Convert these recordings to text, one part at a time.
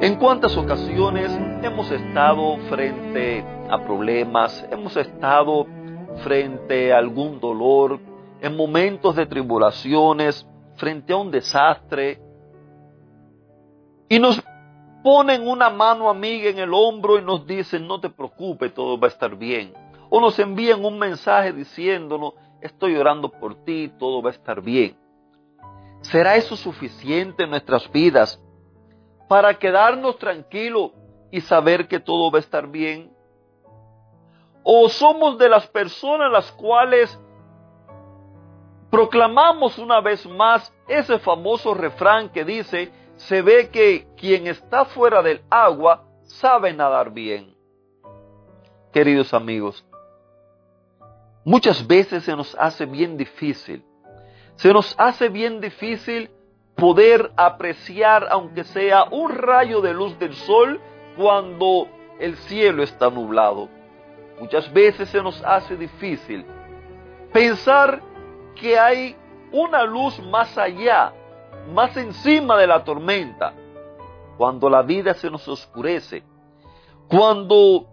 ¿En cuántas ocasiones hemos estado frente a problemas, hemos estado frente a algún dolor, en momentos de tribulaciones, frente a un desastre, y nos ponen una mano amiga en el hombro y nos dicen, no te preocupes, todo va a estar bien. O nos envían un mensaje diciéndonos, estoy orando por ti, todo va a estar bien. ¿Será eso suficiente en nuestras vidas para quedarnos tranquilos y saber que todo va a estar bien? ¿O somos de las personas las cuales proclamamos una vez más ese famoso refrán que dice, se ve que quien está fuera del agua sabe nadar bien? Queridos amigos, muchas veces se nos hace bien difícil, se nos hace bien difícil poder apreciar, aunque sea un rayo de luz del sol, cuando el cielo está nublado. Muchas veces se nos hace difícil pensar que hay una luz más allá, más encima de la tormenta, cuando la vida se nos oscurece, cuando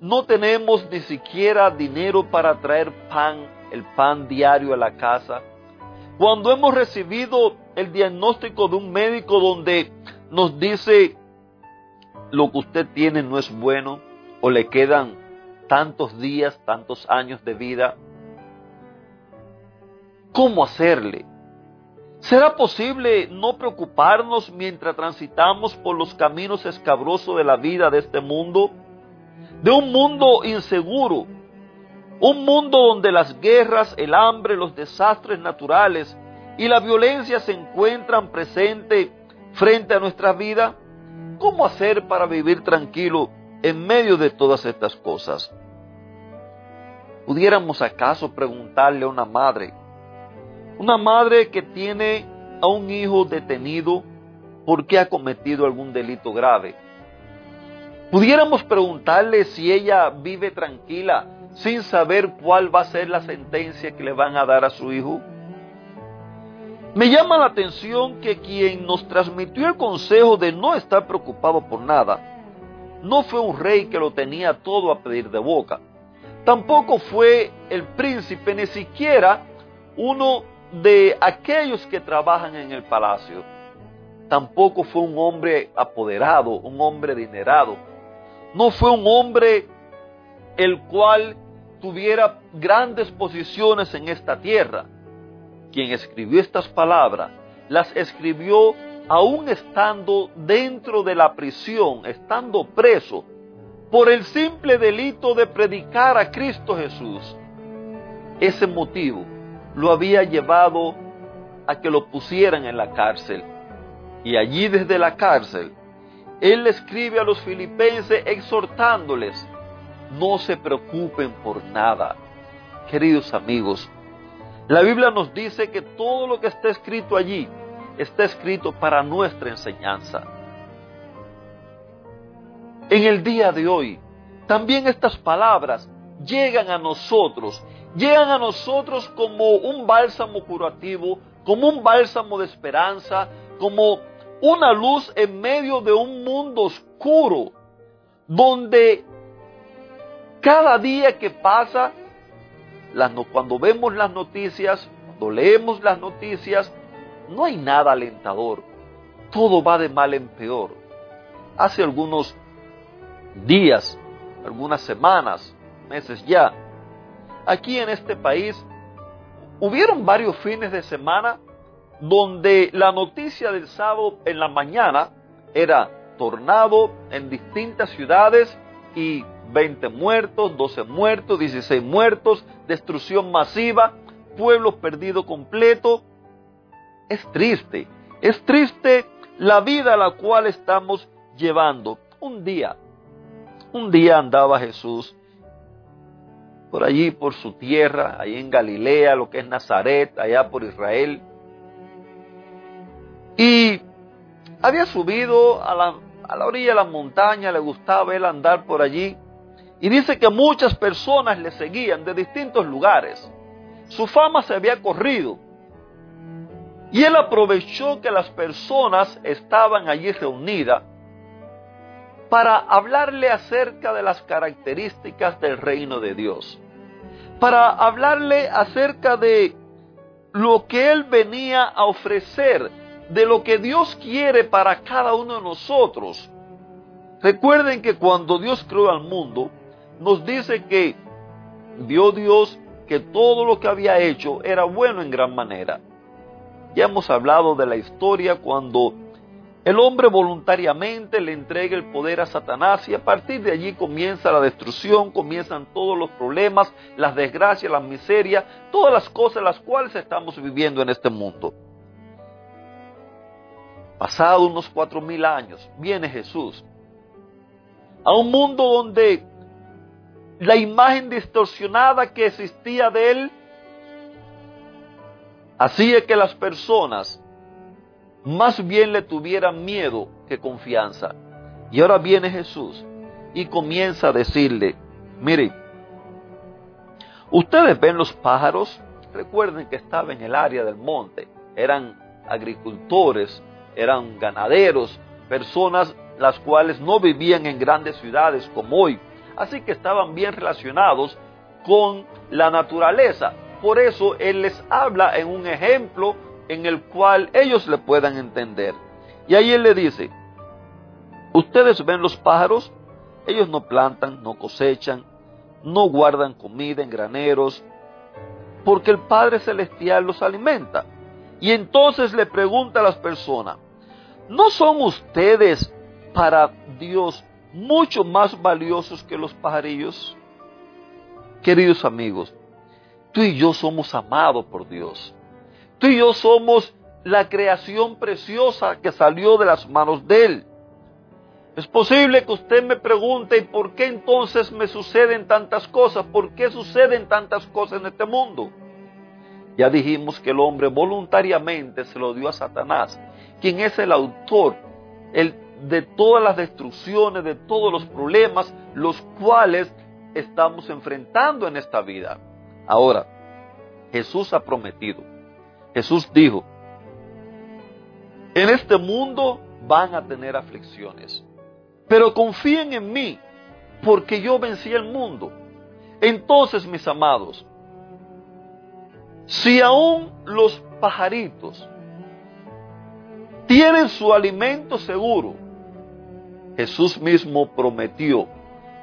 no tenemos ni siquiera dinero para traer pan, el pan diario a la casa, cuando hemos recibido el diagnóstico de un médico donde nos dice lo que usted tiene no es bueno o le quedan tantos días, tantos años de vida, ¿cómo hacerle? ¿Será posible no preocuparnos mientras transitamos por los caminos escabrosos de la vida de este mundo? De un mundo inseguro, un mundo donde las guerras, el hambre, los desastres naturales y la violencia se encuentran presentes frente a nuestra vida, ¿cómo hacer para vivir tranquilo en medio de todas estas cosas? ¿Pudiéramos acaso preguntarle a una madre, una madre que tiene a un hijo detenido porque ha cometido algún delito grave? ¿Pudiéramos preguntarle si ella vive tranquila sin saber cuál va a ser la sentencia que le van a dar a su hijo? Me llama la atención que quien nos transmitió el consejo de no estar preocupado por nada, no fue un rey que lo tenía todo a pedir de boca. Tampoco fue el príncipe, ni siquiera uno de aquellos que trabajan en el palacio. Tampoco fue un hombre apoderado, un hombre adinerado. No fue un hombre el cual tuviera grandes posiciones en esta tierra quien escribió estas palabras, las escribió aún estando dentro de la prisión, estando preso, por el simple delito de predicar a Cristo Jesús. Ese motivo lo había llevado a que lo pusieran en la cárcel. Y allí desde la cárcel, él escribe a los filipenses exhortándoles, no se preocupen por nada. Queridos amigos, la Biblia nos dice que todo lo que está escrito allí está escrito para nuestra enseñanza. En el día de hoy, también estas palabras llegan a nosotros, llegan a nosotros como un bálsamo curativo, como un bálsamo de esperanza, como una luz en medio de un mundo oscuro, donde cada día que pasa cuando vemos las noticias, cuando leemos las noticias, no hay nada alentador. Todo va de mal en peor. Hace algunos días, algunas semanas, meses ya, aquí en este país, hubieron varios fines de semana donde la noticia del sábado en la mañana era tornado en distintas ciudades y 20 muertos, 12 muertos, 16 muertos, destrucción masiva, pueblo perdido completo. Es triste, es triste la vida a la cual estamos llevando. Un día, un día andaba Jesús por allí, por su tierra, ahí en Galilea, lo que es Nazaret, allá por Israel. Y había subido a la, a la orilla de la montaña, le gustaba él andar por allí. Y dice que muchas personas le seguían de distintos lugares. Su fama se había corrido. Y él aprovechó que las personas estaban allí reunidas para hablarle acerca de las características del reino de Dios, para hablarle acerca de lo que Él venía a ofrecer, de lo que Dios quiere para cada uno de nosotros. Recuerden que cuando Dios creó al mundo, nos dice que vio Dios que todo lo que había hecho era bueno en gran manera. Ya hemos hablado de la historia cuando el hombre voluntariamente le entrega el poder a Satanás y a partir de allí comienza la destrucción, comienzan todos los problemas, las desgracias, las miserias, todas las cosas las cuales estamos viviendo en este mundo. Pasado unos cuatro mil años, viene Jesús a un mundo donde la imagen distorsionada que existía de él hacía que las personas más bien le tuvieran miedo que confianza. Y ahora viene Jesús y comienza a decirle, mire, ustedes ven los pájaros, recuerden que estaba en el área del monte, eran agricultores, eran ganaderos, personas las cuales no vivían en grandes ciudades como hoy, así que estaban bien relacionados con la naturaleza. Por eso Él les habla en un ejemplo en el cual ellos le puedan entender. Y ahí él le dice, ustedes ven los pájaros, ellos no plantan, no cosechan, no guardan comida en graneros, porque el Padre Celestial los alimenta. Y entonces le pregunta a las personas, ¿no son ustedes para Dios mucho más valiosos que los pajarillos? Queridos amigos, tú y yo somos amados por Dios. Tú y yo somos la creación preciosa que salió de las manos de Él. Es posible que usted me pregunte, ¿y por qué entonces me suceden tantas cosas? ¿Por qué suceden tantas cosas en este mundo? Ya dijimos que el hombre voluntariamente se lo dio a Satanás, quien es el autor de todas las destrucciones, de todos los problemas, los cuales estamos enfrentando en esta vida. Ahora, Jesús ha prometido Jesús dijo, en este mundo van a tener aflicciones, pero confíen en mí, porque yo vencí el mundo. Entonces, mis amados, si aún los pajaritos tienen su alimento seguro, Jesús mismo prometió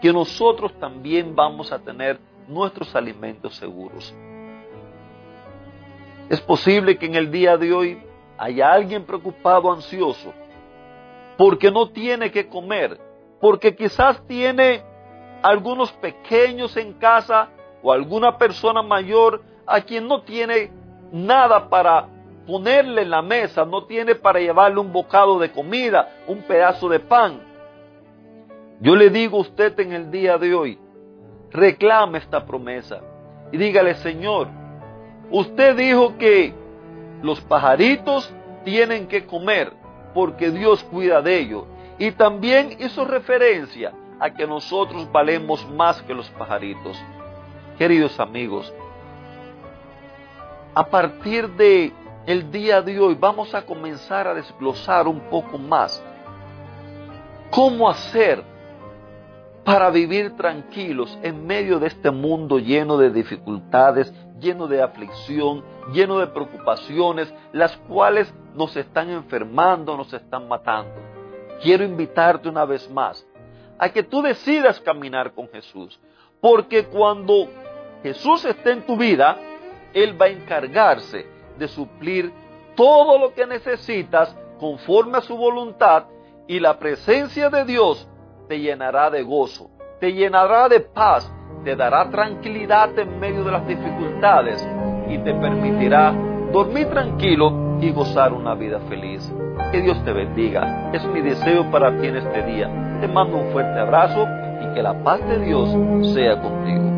que nosotros también vamos a tener nuestros alimentos seguros. Es posible que en el día de hoy haya alguien preocupado, ansioso, porque no tiene que comer, porque quizás tiene algunos pequeños en casa o alguna persona mayor a quien no tiene nada para ponerle en la mesa, no tiene para llevarle un bocado de comida, un pedazo de pan. Yo le digo a usted en el día de hoy, reclame esta promesa y dígale, Señor, Usted dijo que los pajaritos tienen que comer porque Dios cuida de ellos. Y también hizo referencia a que nosotros valemos más que los pajaritos. Queridos amigos, a partir de el día de hoy vamos a comenzar a desglosar un poco más cómo hacer para vivir tranquilos en medio de este mundo lleno de dificultades, lleno de aflicción, lleno de preocupaciones, las cuales nos están enfermando, nos están matando. Quiero invitarte una vez más a que tú decidas caminar con Jesús, porque cuando Jesús esté en tu vida, Él va a encargarse de suplir todo lo que necesitas conforme a su voluntad y la presencia de Dios te llenará de gozo, te llenará de paz, te dará tranquilidad en medio de las dificultades y te permitirá dormir tranquilo y gozar una vida feliz. Que Dios te bendiga. Es mi deseo para ti en este día. Te mando un fuerte abrazo y que la paz de Dios sea contigo.